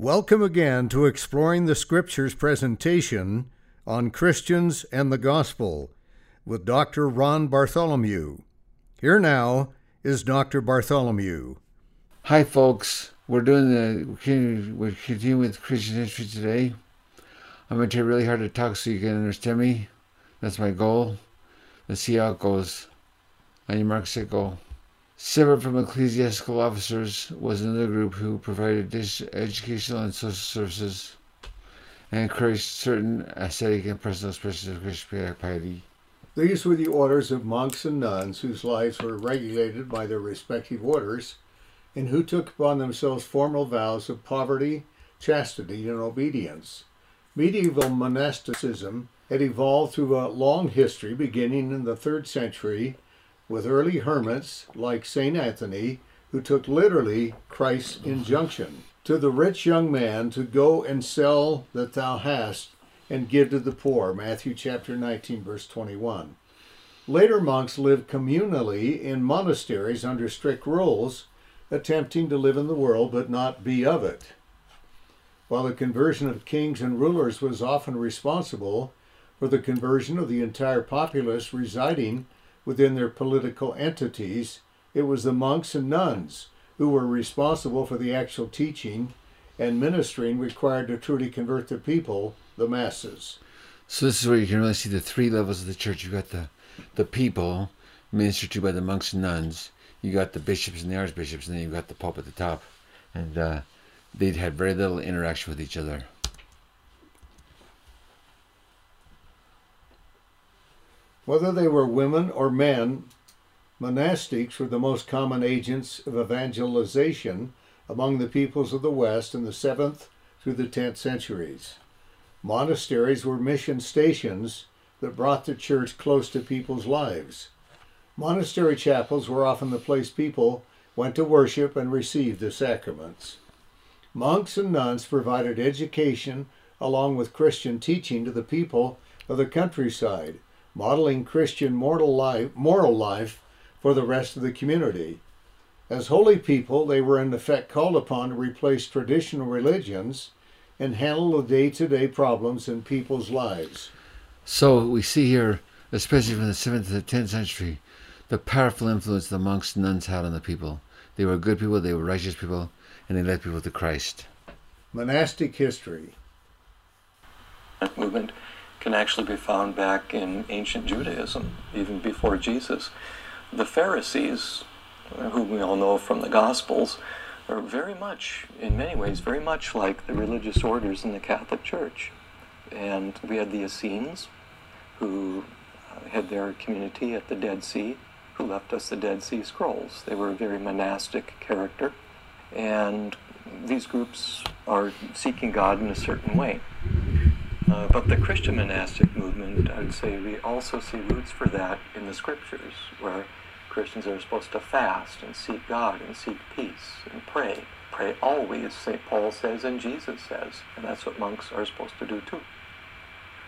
Welcome again to Exploring the Scriptures presentation on Christians and the Gospel with Dr. Ron Bartholomew. Here now is Dr. Bartholomew. Hi, folks. We're doing the we're continuing with Christian history today. I'm going to try really hard to talk so you can understand me. That's my goal. Let's see how it goes. On your mark, set, go. Separate from ecclesiastical officers was another group who provided educational and social services and encouraged certain ascetic and personal expressions of Christian piety. These were the orders of monks and nuns whose lives were regulated by their respective orders and who took upon themselves formal vows of poverty, chastity, and obedience. Medieval monasticism had evolved through a long history beginning in the third century with early hermits like St. Anthony, who took literally Christ's injunction to the rich young man to go and sell that thou hast and give to the poor. Matthew chapter 19, verse 21. Later monks lived communally in monasteries under strict rules, attempting to live in the world but not be of it. While the conversion of kings and rulers was often responsible for the conversion of the entire populace residing within their political entities, it was the monks and nuns who were responsible for the actual teaching and ministering required to truly convert the people, the masses. So this is where you can really see the three levels of the church. You've got the the people ministered to by the monks and nuns. You got the bishops and the archbishops, and then you've got the pope at the top. And uh, they'd had very little interaction with each other. Whether they were women or men, monastics were the most common agents of evangelization among the peoples of the West in the 7th through the 10th centuries. Monasteries were mission stations that brought the church close to people's lives. Monastery chapels were often the place people went to worship and receive the sacraments. Monks and nuns provided education along with Christian teaching to the people of the countryside modeling Christian moral life, moral life for the rest of the community. As holy people, they were in effect called upon to replace traditional religions and handle the day to day problems in people's lives. So we see here, especially from the 7th to the 10th century, the powerful influence the monks and nuns had on the people. They were good people, they were righteous people, and they led people to Christ. Monastic history. That Movement can actually be found back in ancient Judaism, even before Jesus. The Pharisees, whom we all know from the Gospels, are very much, in many ways, very much like the religious orders in the Catholic Church. And we had the Essenes, who uh, had their community at the Dead Sea, who left us the Dead Sea Scrolls. They were a very monastic character, and these groups are seeking God in a certain way. Uh, but the Christian monastic movement, I would say, we also see roots for that in the scriptures, where Christians are supposed to fast and seek God and seek peace and pray. Pray always, St. Paul says and Jesus says, and that's what monks are supposed to do too.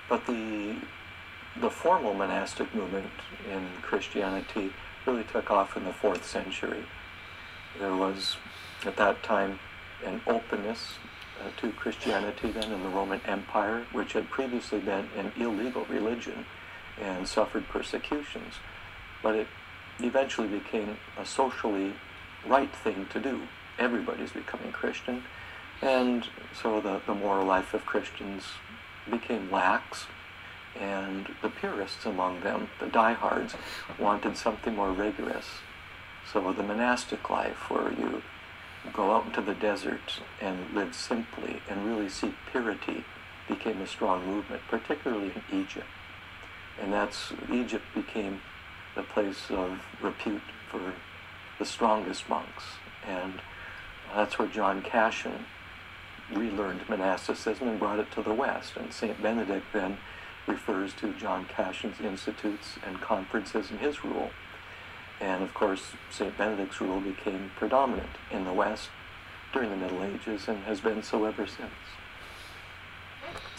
But the the formal monastic movement in Christianity really took off in the fourth century. There was, at that time, an openness Uh, to Christianity then in the Roman Empire, which had previously been an illegal religion and suffered persecutions. But it eventually became a socially right thing to do. Everybody's becoming Christian. And so the, the moral life of Christians became lax. And the purists among them, the diehards, wanted something more rigorous. So the monastic life, where you go out into the desert and live simply and really seek purity became a strong movement, particularly in Egypt. And that's, Egypt became the place of repute for the strongest monks. And that's where John Cassian relearned monasticism and brought it to the West. And St. Benedict then refers to John Cassian's institutes and conferences in his rule and of course, St. Benedict's rule became predominant in the West during the Middle Ages and has been so ever since.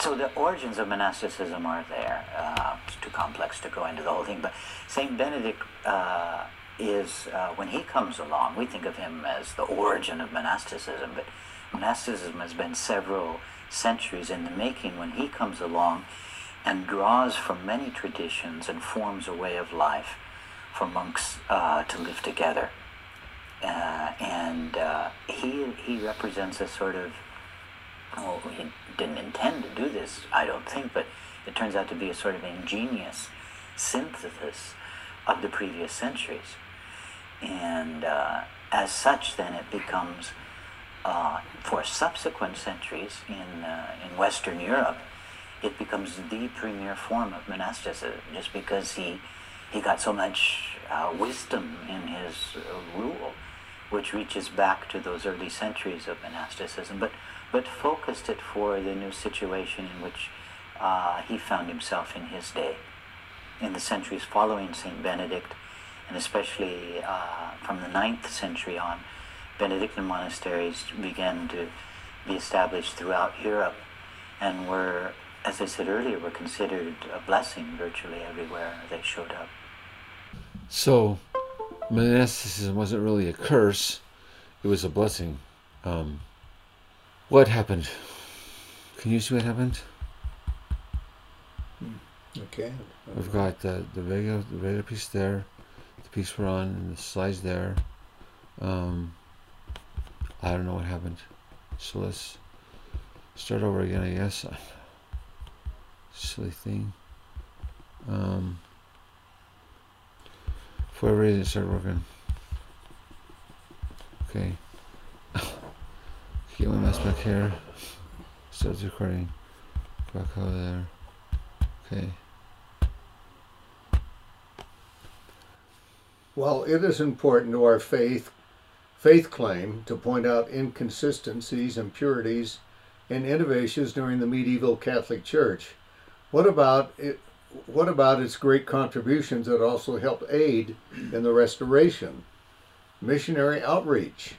So the origins of monasticism are there. Uh, it's too complex to go into the whole thing, but St. Benedict uh, is, uh, when he comes along, we think of him as the origin of monasticism, but monasticism has been several centuries in the making when he comes along and draws from many traditions and forms a way of life for monks uh, to live together. Uh, and uh, he, he represents a sort of, well, he didn't intend to do this, I don't think, but it turns out to be a sort of ingenious synthesis of the previous centuries. And uh, as such, then it becomes, uh, for subsequent centuries in, uh, in Western Europe, it becomes the premier form of monasticism just because he, he got so much uh, wisdom in his uh, rule, which reaches back to those early centuries of monasticism, but, but focused it for the new situation in which uh, he found himself in his day. In the centuries following St. Benedict, and especially uh, from the ninth century on, Benedictine monasteries began to be established throughout Europe and were as I said earlier, were considered a blessing virtually everywhere they showed up. So, monasticism wasn't really a curse, it was a blessing. Um, what happened? Can you see what happened? Okay. We've got the, the Vega the Vega piece there, the piece we're on, and the slides there. Um, I don't know what happened. So let's start over again, I guess silly thing. Um, whatever reason, it started working. Okay. Get my mouse back here. Starts recording. Back over there. Okay. While it is important to our faith faith claim to point out inconsistencies, impurities, and innovations during the medieval Catholic Church, what about it? What about its great contributions that also helped aid in the restoration? Missionary outreach.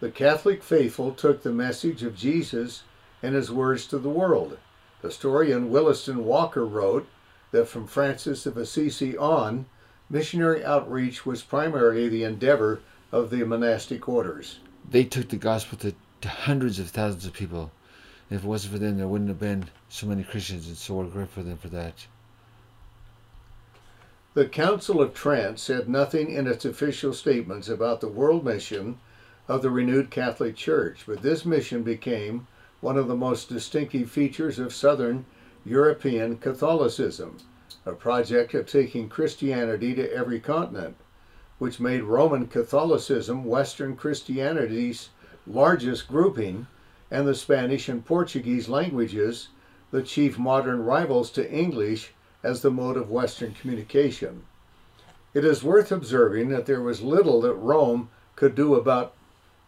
The Catholic faithful took the message of Jesus and his words to the world. The historian Williston Walker wrote that from Francis of Assisi on, missionary outreach was primarily the endeavor of the monastic orders. They took the gospel to, to hundreds of thousands of people. If it wasn't for them, there wouldn't have been so many Christians, and so we're grateful for them for that. The Council of Trent said nothing in its official statements about the world mission of the renewed Catholic Church, but this mission became one of the most distinctive features of Southern European Catholicism, a project of taking Christianity to every continent, which made Roman Catholicism Western Christianity's largest grouping and the Spanish and Portuguese languages, the chief modern rivals to English as the mode of Western communication. It is worth observing that there was little that Rome could do about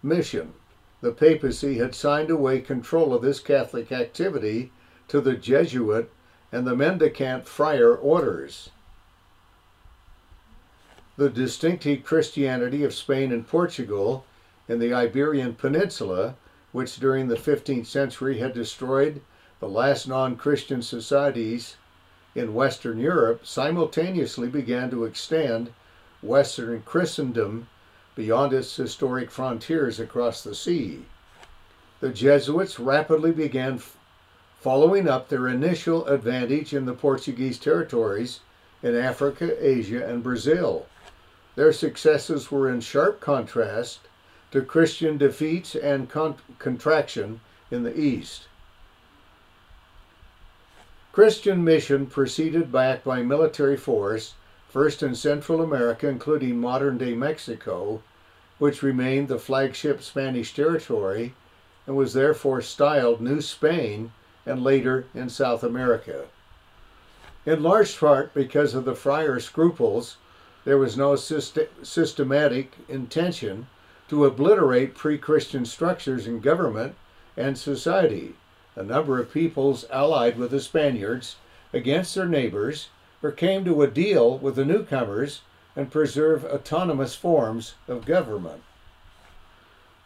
mission. The papacy had signed away control of this Catholic activity to the Jesuit and the mendicant friar orders. The distinctive Christianity of Spain and Portugal in the Iberian Peninsula which during the 15th century had destroyed the last non Christian societies in Western Europe, simultaneously began to extend Western Christendom beyond its historic frontiers across the sea. The Jesuits rapidly began following up their initial advantage in the Portuguese territories in Africa, Asia, and Brazil. Their successes were in sharp contrast to Christian defeats and con- contraction in the East. Christian mission proceeded back by military force, first in Central America, including modern day Mexico, which remained the flagship Spanish territory and was therefore styled New Spain, and later in South America. In large part because of the friar scruples, there was no syst- systematic intention to obliterate pre Christian structures in government and society. A number of peoples allied with the Spaniards against their neighbors or came to a deal with the newcomers and preserve autonomous forms of government.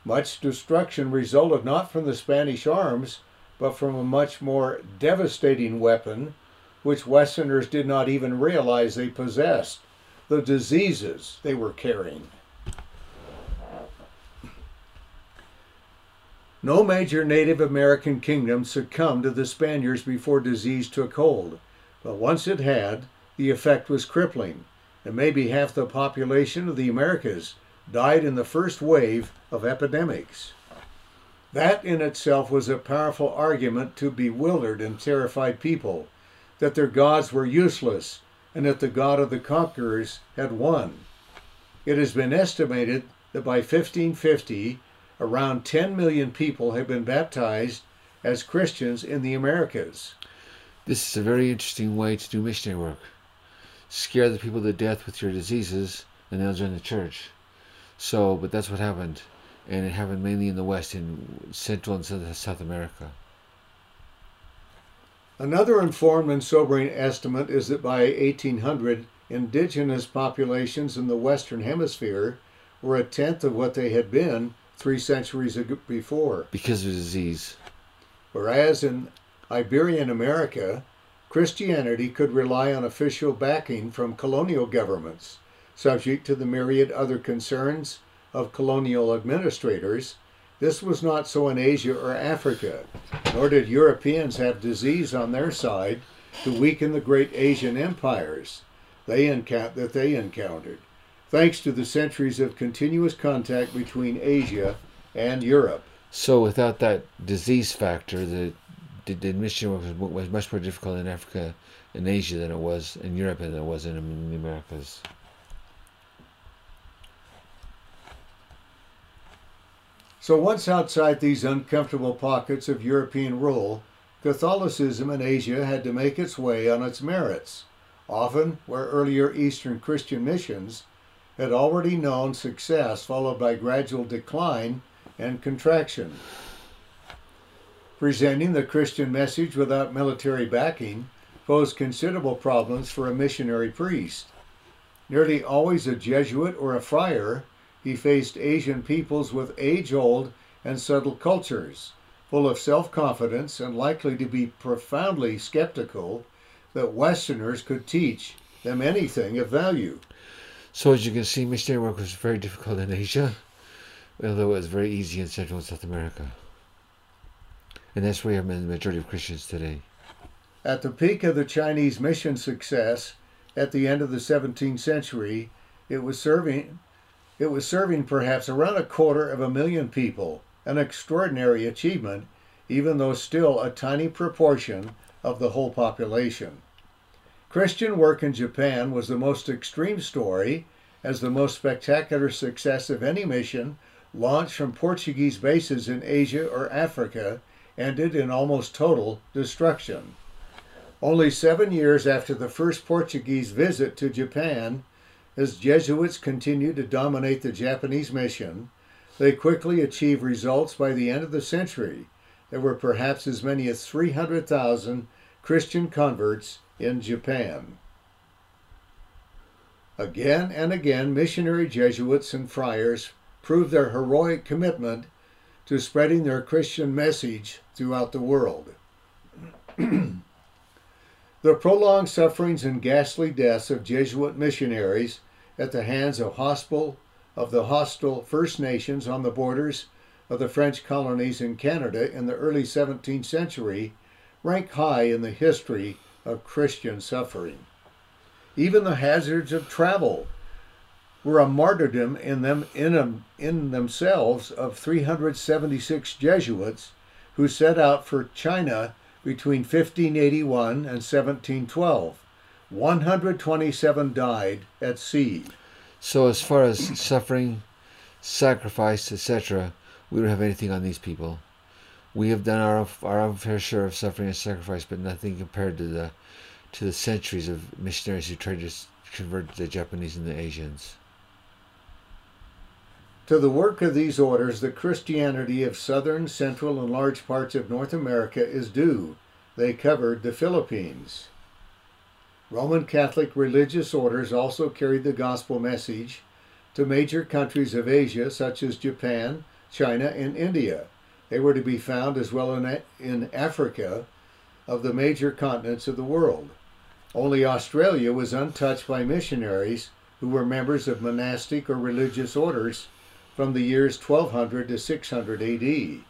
Much destruction resulted not from the Spanish arms, but from a much more devastating weapon which Westerners did not even realize they possessed the diseases they were carrying. No major Native American kingdom succumbed to the Spaniards before disease took hold, but once it had, the effect was crippling, and maybe half the population of the Americas died in the first wave of epidemics. That in itself was a powerful argument to bewildered and terrified people that their gods were useless and that the God of the conquerors had won. It has been estimated that by 1550, around 10 million people have been baptized as Christians in the Americas. This is a very interesting way to do missionary work. Scare the people to death with your diseases, and they'll join the church. So, but that's what happened, and it happened mainly in the West, in Central and South America. Another informed and sobering estimate is that by 1800, indigenous populations in the Western Hemisphere were a tenth of what they had been three centuries before. Because of disease. Whereas in Iberian America, Christianity could rely on official backing from colonial governments, subject to the myriad other concerns of colonial administrators this was not so in Asia or Africa, nor did Europeans have disease on their side to weaken the great Asian empires they that they encountered, thanks to the centuries of continuous contact between Asia and Europe. So, without that disease factor, the, the, mission was, was much more difficult in Africa and Asia than it was in Europe than it was in, in the Americas. So once outside these uncomfortable pockets of European rule, Catholicism in Asia had to make its way on its merits, often where earlier Eastern Christian missions had already known success followed by gradual decline and contraction. Presenting the Christian message without military backing posed considerable problems for a missionary priest. Nearly always a Jesuit or a friar he faced Asian peoples with age old and subtle cultures, full of self confidence and likely to be profoundly skeptical that Westerners could teach them anything of value. So, as you can see, missionary work was very difficult in Asia, although it was very easy in Central and South America. And that's where the majority of Christians today. At the peak of the Chinese mission success at the end of the 17th century, it was serving it was serving perhaps around a quarter of a million people, an extraordinary achievement, even though still a tiny proportion of the whole population. Christian work in Japan was the most extreme story, as the most spectacular success of any mission launched from Portuguese bases in Asia or Africa ended in almost total destruction. Only seven years after the first Portuguese visit to Japan, as Jesuits continued to dominate the Japanese mission, they quickly achieved results by the end of the century. There were perhaps as many as 300,000 Christian converts in Japan. Again and again, missionary Jesuits and friars proved their heroic commitment to spreading their Christian message throughout the world. the prolonged sufferings and ghastly deaths of Jesuit missionaries at the hands of hostile of the hostile First Nations on the borders of the French colonies in Canada in the early 17th century rank high in the history of Christian suffering. Even the hazards of travel were a martyrdom in them in, in themselves of 376 Jesuits who set out for China between 1581 and 1712. 127 died at sea. So, as far as suffering, sacrifice, etc., we don't have anything on these people. We have done our our fair share of suffering and sacrifice, but nothing compared to the to the centuries of missionaries who tried to convert the Japanese and the Asians. To the work of these orders, the Christianity of southern, central, and large parts of North America is due. They covered the Philippines. Roman Catholic religious orders also carried the gospel message to major countries of Asia such as Japan, China, and India. They were to be found as well in, in Africa of the major continents of the world. Only Australia was untouched by missionaries who were members of monastic or religious orders from the years 1200 to 600 AD. it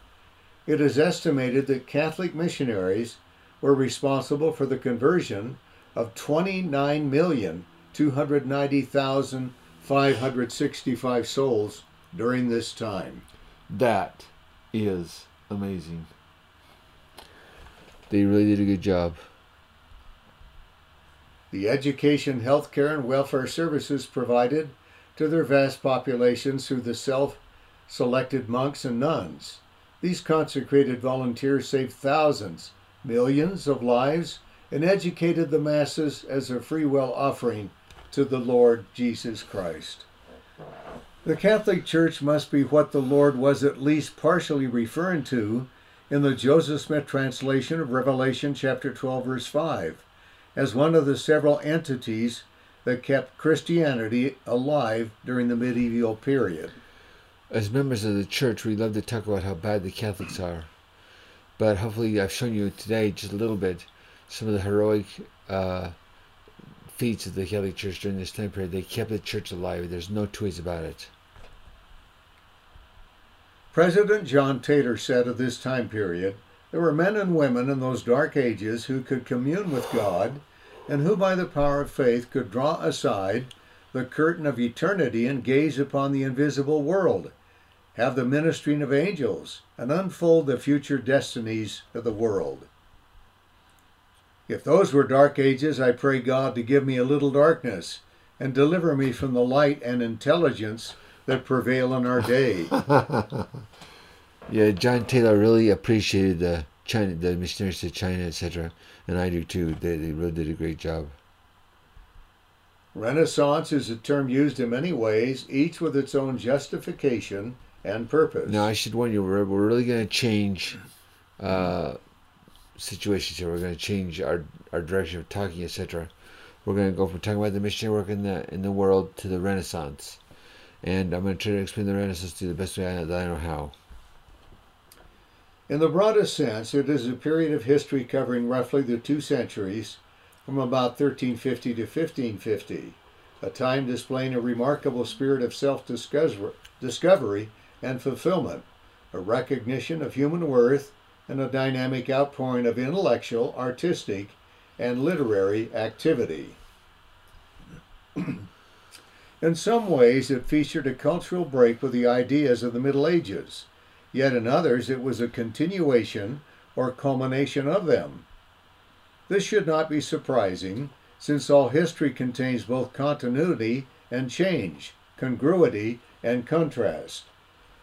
is estimated that Catholic missionaries were responsible for the conversion of 29,290,565 souls during this time. That is amazing. They really did a good job. The education, healthcare, and welfare services provided to their vast populations through the self selected monks and nuns. These consecrated volunteers saved thousands, millions of lives and educated the masses as a free will offering to the Lord Jesus Christ. The Catholic Church must be what the Lord was at least partially referring to in the Joseph Smith translation of Revelation chapter 12 verse 5 as one of the several entities that kept Christianity alive during the medieval period. As members of the church, we love to talk about how bad the Catholics are. But hopefully, I've shown you today just a little bit some of the heroic uh, feats of the Catholic Church during this time period. They kept the church alive. There's no two ways about it. President John Taylor said of this time period, there were men and women in those dark ages who could commune with God and who, by the power of faith, could draw aside the curtain of eternity and gaze upon the invisible world, have the ministering of angels, and unfold the future destinies of the world. If those were dark ages, I pray God to give me a little darkness and deliver me from the light and intelligence that prevail in our day. yeah, John Taylor really appreciated the China, the missionaries to China, etc., and I do too. They, they really did a great job. Renaissance is a term used in many ways, each with its own justification and purpose. Now, I should warn you, we're, we're really going to change uh, situations here. We're going to change our, our direction of talking, etc. We're going to go from talking about the missionary work in the in the world to the Renaissance, and I'm going to try to explain the Renaissance to you the best way I, that I know how. In the broadest sense, it is a period of history covering roughly the two centuries from about 1350 to 1550, a time displaying a remarkable spirit of self discovery and fulfillment, a recognition of human worth, and a dynamic outpouring of intellectual, artistic, and literary activity. in some ways, it featured a cultural break with the ideas of the Middle Ages yet in others it was a continuation or culmination of them. This should not be surprising, since all history contains both continuity and change, congruity and contrast.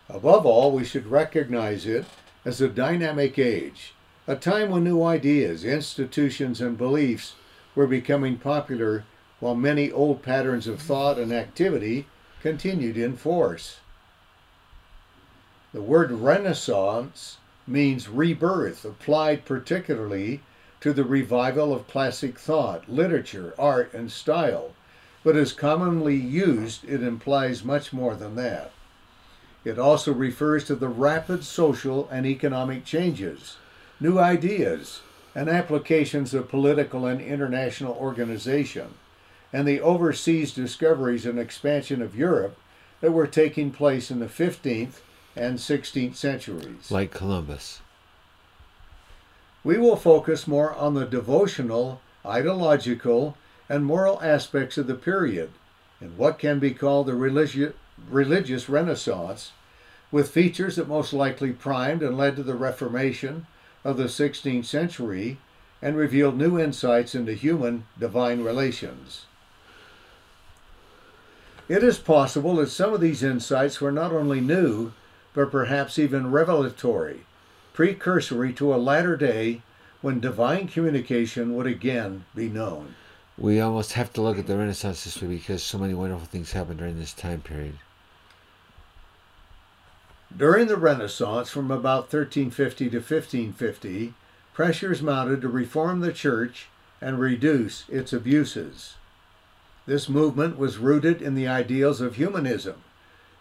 Above all, we should recognize it as a dynamic age, a time when new ideas, institutions, and beliefs were becoming popular while many old patterns of thought and activity continued in force. The word Renaissance means rebirth, applied particularly to the revival of classic thought, literature, art, and style, but as commonly used, it implies much more than that. It also refers to the rapid social and economic changes, new ideas, and applications of political and international organization, and the overseas discoveries and expansion of Europe that were taking place in the 15th and 16th centuries. Like Columbus. We will focus more on the devotional, ideological, and moral aspects of the period and what can be called the religi- religious Renaissance, with features that most likely primed and led to the Reformation of the 16th century and revealed new insights into human divine relations. It is possible that some of these insights were not only new, but perhaps even revelatory, precursory to a latter day when divine communication would again be known. We almost have to look at the Renaissance history because so many wonderful things happened during this time period. During the Renaissance, from about 1350 to 1550, pressures mounted to reform the church and reduce its abuses. This movement was rooted in the ideals of humanism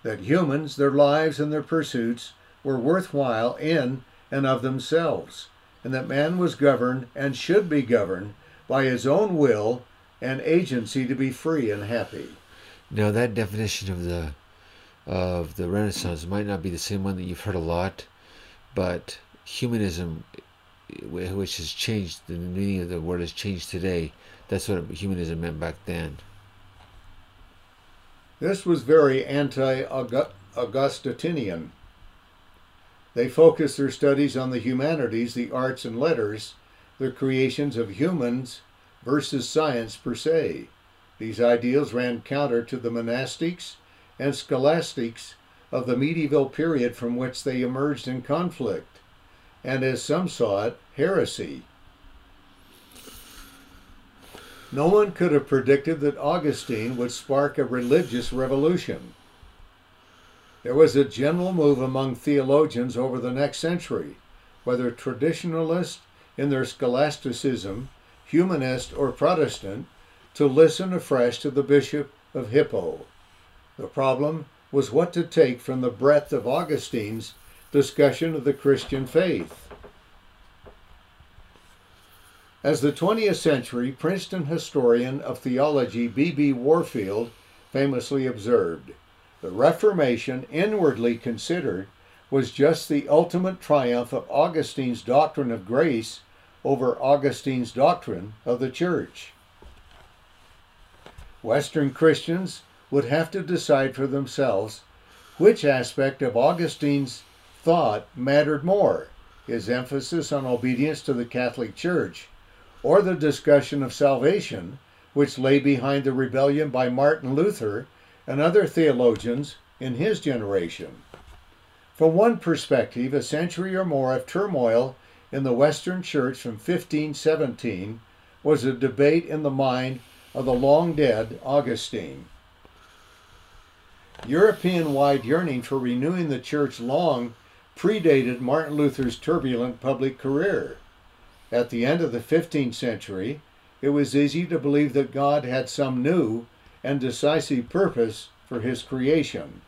that humans, their lives, and their pursuits were worthwhile in and of themselves, and that man was governed and should be governed by his own will and agency to be free and happy. Now, that definition of the of the Renaissance might not be the same one that you've heard a lot, but humanism, which has changed, the meaning of the word has changed today. That's what humanism meant back then. This was very anti Augustinian. They focused their studies on the humanities, the arts and letters, the creations of humans versus science per se. These ideals ran counter to the monastics and scholastics of the medieval period from which they emerged in conflict, and as some saw it, heresy. No one could have predicted that Augustine would spark a religious revolution. There was a general move among theologians over the next century, whether traditionalist in their scholasticism, humanist, or Protestant, to listen afresh to the Bishop of Hippo. The problem was what to take from the breadth of Augustine's discussion of the Christian faith. As the 20th century Princeton historian of theology B.B. Warfield famously observed, the Reformation, inwardly considered, was just the ultimate triumph of Augustine's doctrine of grace over Augustine's doctrine of the church. Western Christians would have to decide for themselves which aspect of Augustine's thought mattered more his emphasis on obedience to the Catholic Church or the discussion of salvation, which lay behind the rebellion by Martin Luther and other theologians in his generation. From one perspective, a century or more of turmoil in the Western Church from 1517 was a debate in the mind of the long dead Augustine. European wide yearning for renewing the church long predated Martin Luther's turbulent public career. At the end of the 15th century, it was easy to believe that God had some new and decisive purpose for his creation.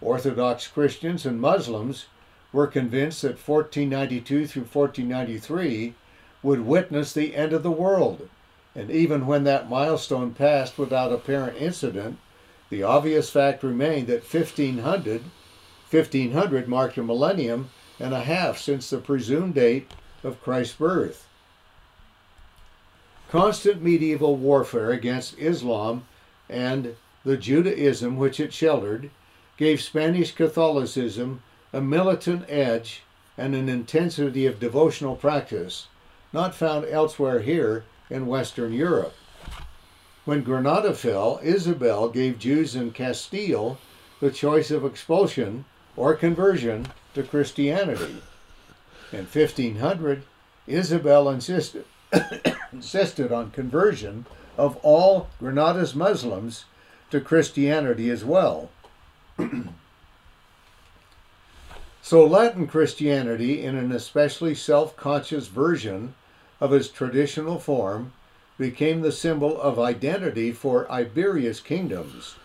Orthodox Christians and Muslims were convinced that 1492 through 1493 would witness the end of the world, and even when that milestone passed without apparent incident, the obvious fact remained that 1500, 1500 marked a millennium and a half since the presumed date of Christ's birth. Constant medieval warfare against Islam and the Judaism which it sheltered gave Spanish Catholicism a militant edge and an intensity of devotional practice not found elsewhere here in Western Europe. When Granada fell, Isabel gave Jews in Castile the choice of expulsion or conversion to Christianity. In 1500, Isabel insisted, insisted on conversion of all Granada's Muslims to Christianity as well. so, Latin Christianity, in an especially self conscious version of its traditional form, became the symbol of identity for Iberia's kingdoms,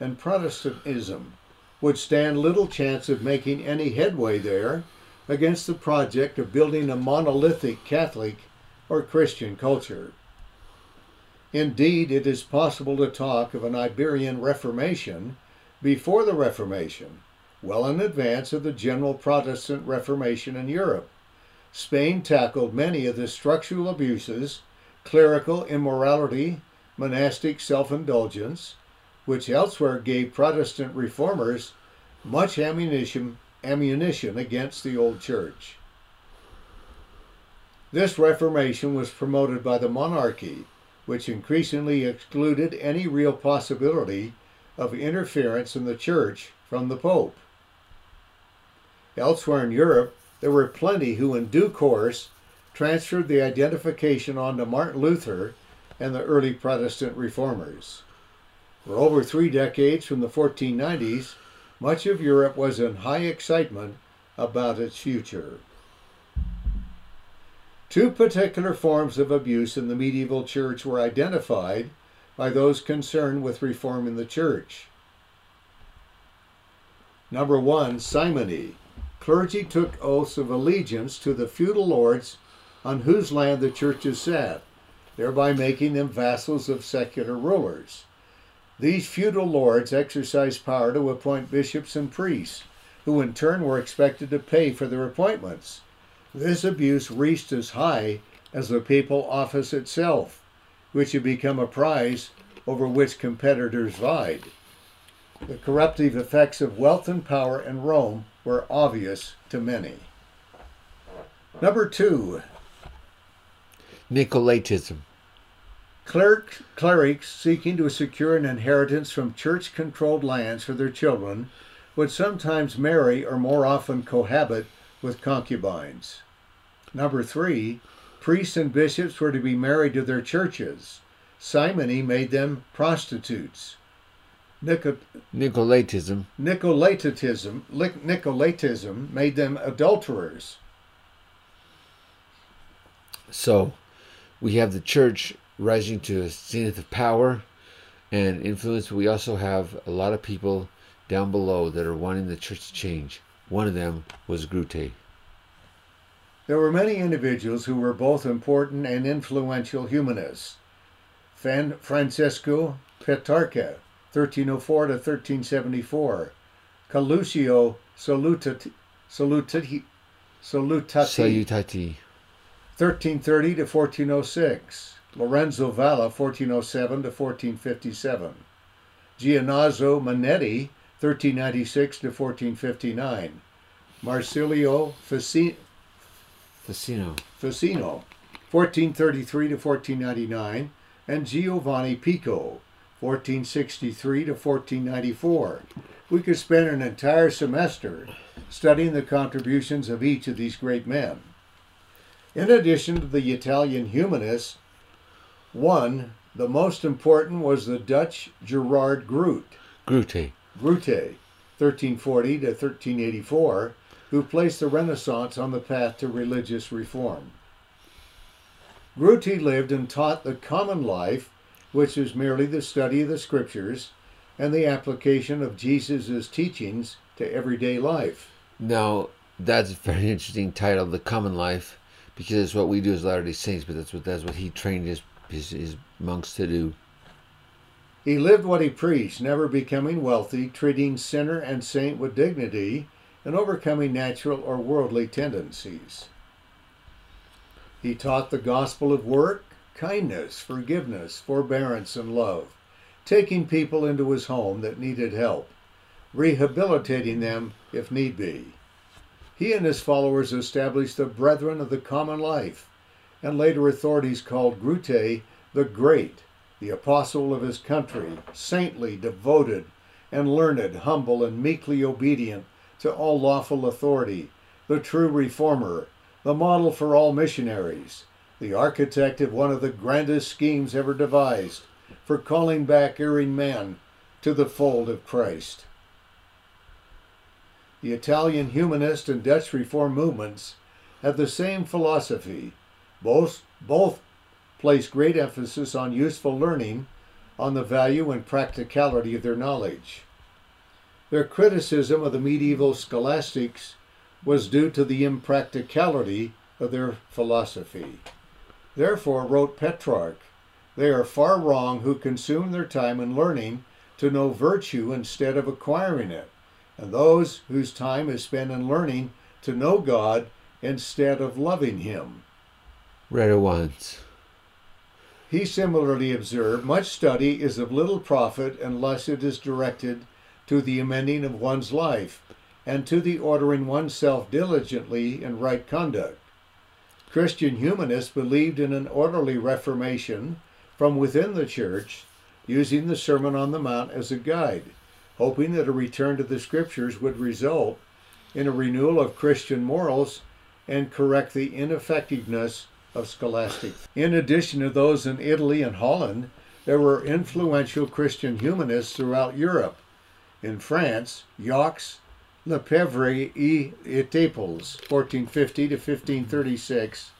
and Protestantism would stand little chance of making any headway there against the project of building a monolithic Catholic or Christian culture. Indeed, it is possible to talk of an Iberian Reformation before the Reformation, well in advance of the general Protestant Reformation in Europe. Spain tackled many of the structural abuses, clerical immorality, monastic self indulgence, which elsewhere gave Protestant reformers much ammunition, ammunition against the old church. This Reformation was promoted by the monarchy, which increasingly excluded any real possibility of interference in the church from the Pope. Elsewhere in Europe, there were plenty who, in due course, transferred the identification onto Martin Luther and the early Protestant reformers. For over three decades from the 1490s, much of Europe was in high excitement about its future. Two particular forms of abuse in the medieval church were identified by those concerned with reforming the church. Number one, simony. Clergy took oaths of allegiance to the feudal lords on whose land the churches sat, thereby making them vassals of secular rulers. These feudal lords exercised power to appoint bishops and priests, who in turn were expected to pay for their appointments. This abuse reached as high as the papal office itself, which had become a prize over which competitors vied. The corruptive effects of wealth and power in Rome were obvious to many. Number two, Nicolaitism. clerk, clerics seeking to secure an inheritance from church controlled lands for their children would sometimes marry or more often cohabit with concubines. Number three, priests and bishops were to be married to their churches. Simony made them prostitutes. Nico- Nicolaitism. Nicolaitism, Nicolaitism made them adulterers. So we have the church rising to a zenith of power and influence. We also have a lot of people down below that are wanting the church to change. One of them was Grute. There were many individuals who were both important and influential humanists. Fan- Francesco Petrarca, 1304 to 1374. Coluccio Salutati, Salutati, Salutati Salutati. 1330 to 1406. Lorenzo Valla, 1407 to 1457. Giannozzo Manetti, 1396 to 1459. Marsilio Fici- Facino. Ficino, 1433 to 1499, and Giovanni Pico, 1463 to 1494. We could spend an entire semester studying the contributions of each of these great men. In addition to the Italian humanists, one, the most important was the Dutch Gerard Groot. Grute. Grute, 1340 to 1384, who placed the Renaissance on the path to religious reform. Grute lived and taught the common life, which is merely the study of the scriptures and the application of Jesus' teachings to everyday life. Now, that's a very interesting title, The Common Life, because it's what we do as Latter day Saints, but that's what that's what he trained his, his, his monks to do. He lived what he preached, never becoming wealthy, treating sinner and saint with dignity, and overcoming natural or worldly tendencies. He taught the gospel of work, kindness, forgiveness, forbearance, and love, taking people into his home that needed help, rehabilitating them if need be. He and his followers established the Brethren of the Common Life, and later authorities called Grute the Great, the apostle of his country, saintly, devoted, and learned, humble, and meekly obedient to all lawful authority, the true reformer, the model for all missionaries, the architect of one of the grandest schemes ever devised for calling back erring men to the fold of Christ. The Italian humanist and Dutch reform movements have the same philosophy. Both, both place great emphasis on useful learning, on the value and practicality of their knowledge. Their criticism of the medieval scholastics was due to the impracticality of their philosophy. Therefore, wrote Petrarch, they are far wrong who consume their time in learning to know virtue instead of acquiring it, and those whose time is spent in learning to know God instead of loving Him. Read it once. He similarly observed much study is of little profit unless it is directed to the amending of one's life and to the ordering oneself diligently in right conduct. Christian humanists believed in an orderly reformation from within the church, using the Sermon on the Mount as a guide, hoping that a return to the scriptures would result in a renewal of Christian morals and correct the ineffectiveness of scholastic. In addition to those in Italy and Holland, there were influential Christian humanists throughout Europe. In France, Jacques Lefebvre et Etaples, 1450 to 1536,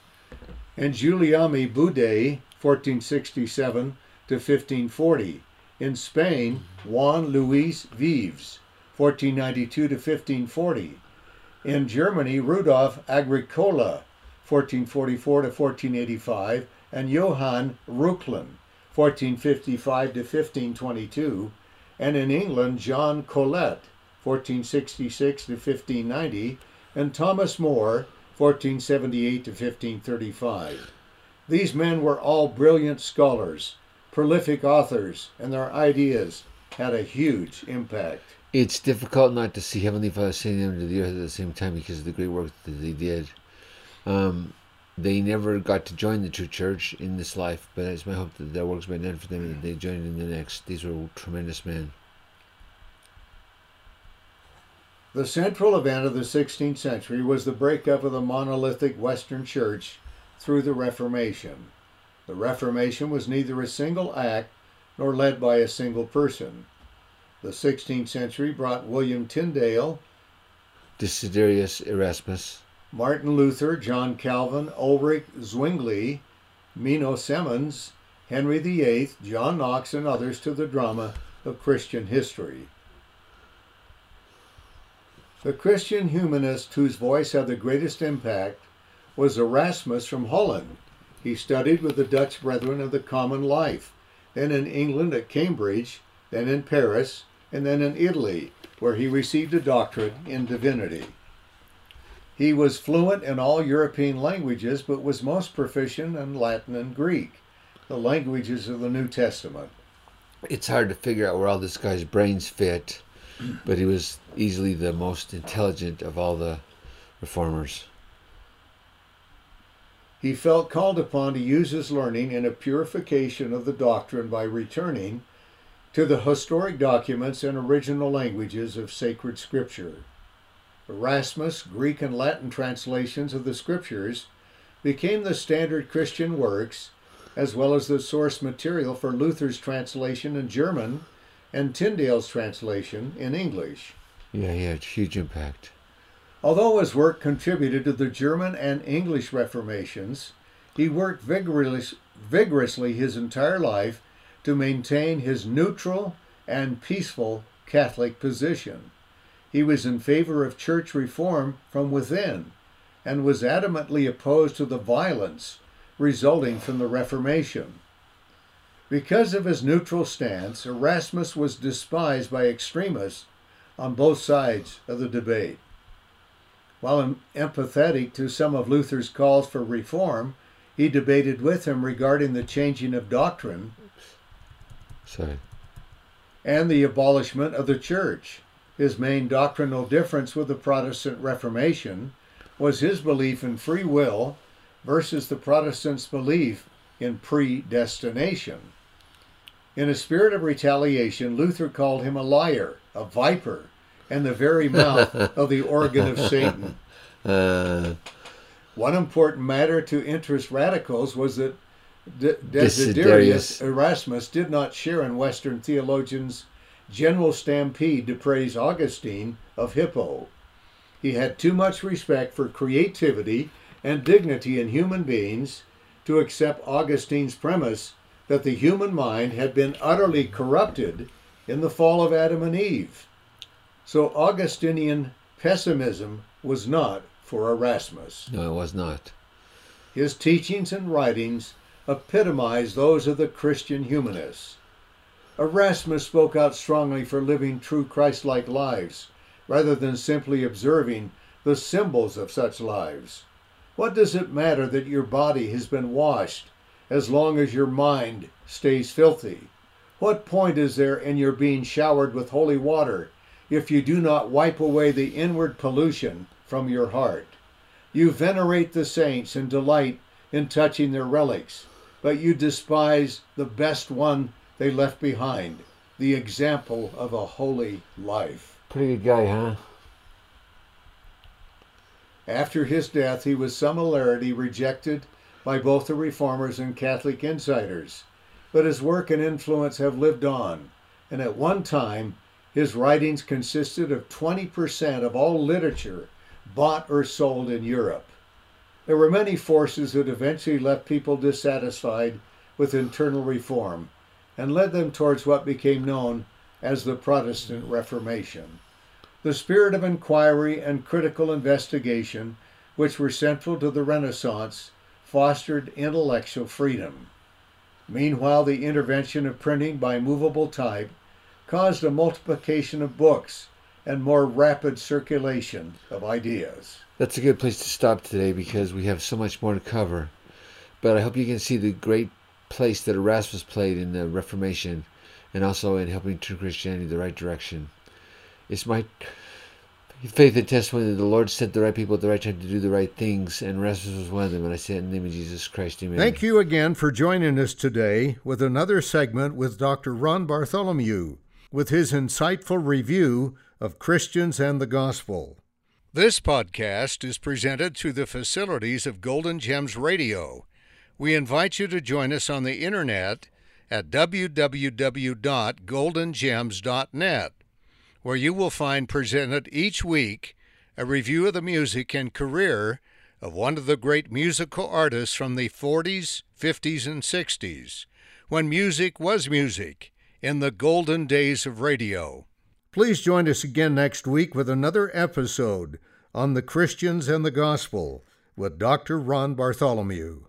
and Guillaume Budé, 1467 to 1540. In Spain, Juan Luis Vives, 1492 to 1540. In Germany, Rudolf Agricola, 1444 to 1485, and Johann Reuchlin, 1455 to 1522, and in England, John Colet, 1466 to 1590, and Thomas More, 1478 to 1535. These men were all brilliant scholars, prolific authors, and their ideas had a huge impact. It's difficult not to see Heavenly Father sending them to the earth at the same time because of the great work that they did. Um, they never got to join the true church in this life, but it's my hope that their work's been done for them and that they join in the next. These were tremendous men. The central event of the 16th century was the breakup of the monolithic Western Church through the Reformation. The Reformation was neither a single act nor led by a single person. The 16th century brought William Tyndale, Desiderius Erasmus, Martin Luther, John Calvin, Ulrich Zwingli, Menno Simons, Henry VIII, John Knox, and others to the drama of Christian history. The Christian humanist whose voice had the greatest impact was Erasmus from Holland. He studied with the Dutch Brethren of the Common Life, then in England at Cambridge, then in Paris, and then in Italy, where he received a doctorate in divinity. He was fluent in all European languages, but was most proficient in Latin and Greek, the languages of the New Testament. It's hard to figure out where all this guy's brains fit, but he was easily the most intelligent of all the reformers. He felt called upon to use his learning in a purification of the doctrine by returning to the historic documents and original languages of sacred scripture. Erasmus' Greek and Latin translations of the scriptures became the standard Christian works, as well as the source material for Luther's translation in German and Tyndale's translation in English. Yeah, he had huge impact. Although his work contributed to the German and English Reformations, he worked vigorous, vigorously his entire life to maintain his neutral and peaceful Catholic position. He was in favor of church reform from within and was adamantly opposed to the violence resulting from the Reformation. Because of his neutral stance, Erasmus was despised by extremists on both sides of the debate. While empathetic to some of Luther's calls for reform, he debated with him regarding the changing of doctrine Sorry. and the abolishment of the church. His main doctrinal difference with the Protestant Reformation was his belief in free will versus the Protestants' belief in predestination. In a spirit of retaliation, Luther called him a liar, a viper, and the very mouth of the organ of Satan. Uh, One important matter to interest radicals was that De- Desiderius. Desiderius Erasmus did not share in Western theologians' general stampede to praise Augustine of Hippo. He had too much respect for creativity and dignity in human beings to accept Augustine's premise that the human mind had been utterly corrupted in the fall of Adam and Eve. So Augustinian pessimism was not for Erasmus. no, it was not. His teachings and writings epitomize those of the Christian humanists. Erasmus spoke out strongly for living true Christ like lives rather than simply observing the symbols of such lives. What does it matter that your body has been washed as long as your mind stays filthy? What point is there in your being showered with holy water if you do not wipe away the inward pollution from your heart? You venerate the saints and delight in touching their relics, but you despise the best one they left behind, the example of a holy life. Pretty good guy, huh? After his death, he was similarly rejected by both the reformers and Catholic insiders, but his work and influence have lived on, and at one time, his writings consisted of 20% of all literature bought or sold in Europe. There were many forces that eventually left people dissatisfied with internal reform and led them towards what became known as the Protestant Reformation. The spirit of inquiry and critical investigation, which were central to the Renaissance, fostered intellectual freedom. Meanwhile, the intervention of printing by movable type caused a multiplication of books and more rapid circulation of ideas. That's a good place to stop today because we have so much more to cover. But I hope you can see the great place that Erasmus played in the Reformation and also in helping turn Christianity the right direction. It's my faith and testimony that the Lord sent the right people at the right time to do the right things, and Erasmus was one of them. And I say it in the name of Jesus Christ, amen. Thank you again for joining us today with another segment with Dr. Ron Bartholomew with his insightful review of Christians and the Gospel. This podcast is presented through the facilities of Golden Gems Radio. We invite you to join us on the internet at www.goldengems.net, where you will find presented each week a review of the music and career of one of the great musical artists from the 40s, 50s, and 60s, when music was music in the golden days of radio. Please join us again next week with another episode on the Christians and the Gospel with Dr. Ron Bartholomew.